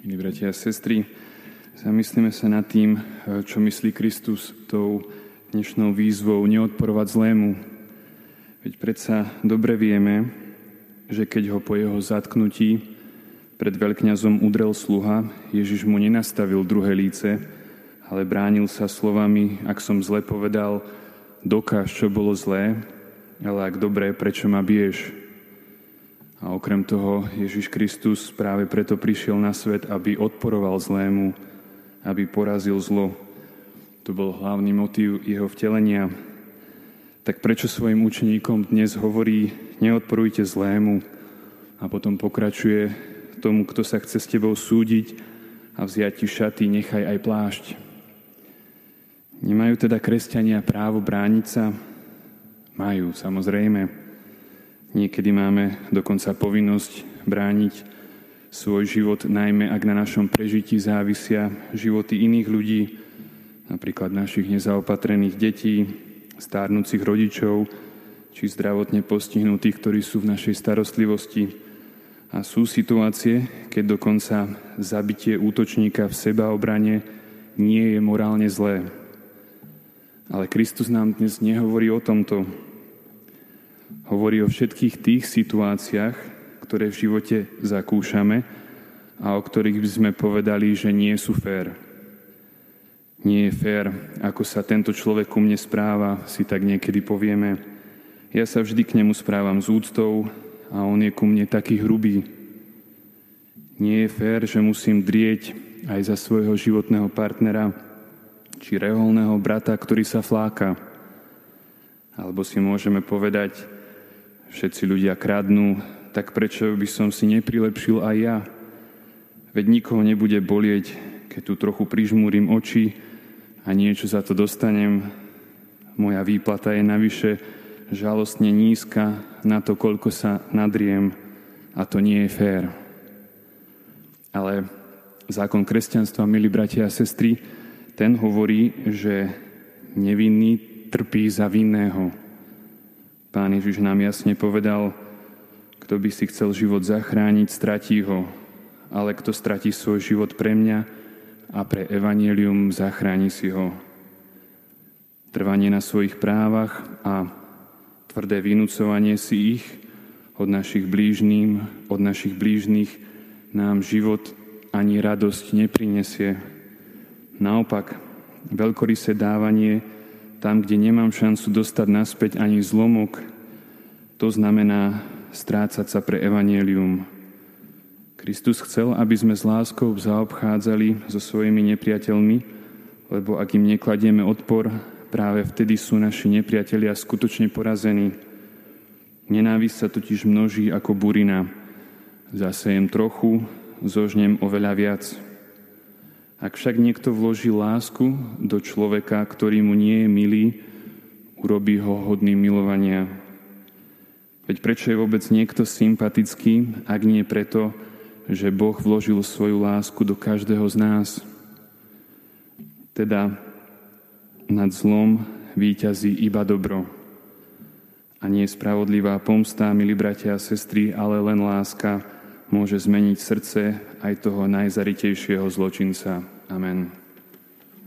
Milí bratia a sestry, zamyslíme sa nad tým, čo myslí Kristus tou dnešnou výzvou neodporovať zlému. Veď predsa dobre vieme, že keď ho po jeho zatknutí pred veľkňazom udrel sluha, Ježiš mu nenastavil druhé líce, ale bránil sa slovami, ak som zle povedal, dokáž, čo bolo zlé, ale ak dobré, prečo ma biješ? A okrem toho Ježiš Kristus práve preto prišiel na svet, aby odporoval zlému, aby porazil zlo. To bol hlavný motív jeho vtelenia. Tak prečo svojim učeníkom dnes hovorí, neodporujte zlému a potom pokračuje tomu, kto sa chce s tebou súdiť a vziať ti šaty, nechaj aj plášť. Nemajú teda kresťania právo brániť sa? Majú, samozrejme. Niekedy máme dokonca povinnosť brániť svoj život, najmä ak na našom prežití závisia životy iných ľudí, napríklad našich nezaopatrených detí, stárnúcich rodičov, či zdravotne postihnutých, ktorí sú v našej starostlivosti. A sú situácie, keď dokonca zabitie útočníka v sebaobrane nie je morálne zlé. Ale Kristus nám dnes nehovorí o tomto, Hovorí o všetkých tých situáciách, ktoré v živote zakúšame a o ktorých by sme povedali, že nie sú fér. Nie je fér, ako sa tento človek ku mne správa, si tak niekedy povieme. Ja sa vždy k nemu správam s úctou a on je ku mne taký hrubý. Nie je fér, že musím drieť aj za svojho životného partnera či reholného brata, ktorý sa fláka. Alebo si môžeme povedať, všetci ľudia kradnú, tak prečo by som si neprilepšil aj ja? Veď nikoho nebude bolieť, keď tu trochu prižmúrim oči a niečo za to dostanem. Moja výplata je navyše žalostne nízka na to, koľko sa nadriem a to nie je fér. Ale zákon kresťanstva, milí bratia a sestry, ten hovorí, že nevinný trpí za vinného. Pán Ježiš nám jasne povedal, kto by si chcel život zachrániť, stratí ho, ale kto stratí svoj život pre mňa a pre evanielium, zachráni si ho. Trvanie na svojich právach a tvrdé vynúcovanie si ich od našich blížným, od našich blížnych nám život ani radosť neprinesie. Naopak, veľkorysé dávanie tam, kde nemám šancu dostať naspäť ani zlomok, to znamená strácať sa pre evanielium. Kristus chcel, aby sme s láskou zaobchádzali so svojimi nepriateľmi, lebo ak im nekladieme odpor, práve vtedy sú naši nepriatelia skutočne porazení. Nenávisť sa totiž množí ako burina. Zasejem trochu, zožnem oveľa viac. Ak však niekto vloží lásku do človeka, ktorý mu nie je milý, urobí ho hodným milovania. Veď prečo je vôbec niekto sympatický, ak nie preto, že Boh vložil svoju lásku do každého z nás? Teda nad zlom výťazí iba dobro. A nie spravodlivá pomsta, milí bratia a sestry, ale len láska, môže zmeniť srdce aj toho najzaritejšieho zločinca. Amen.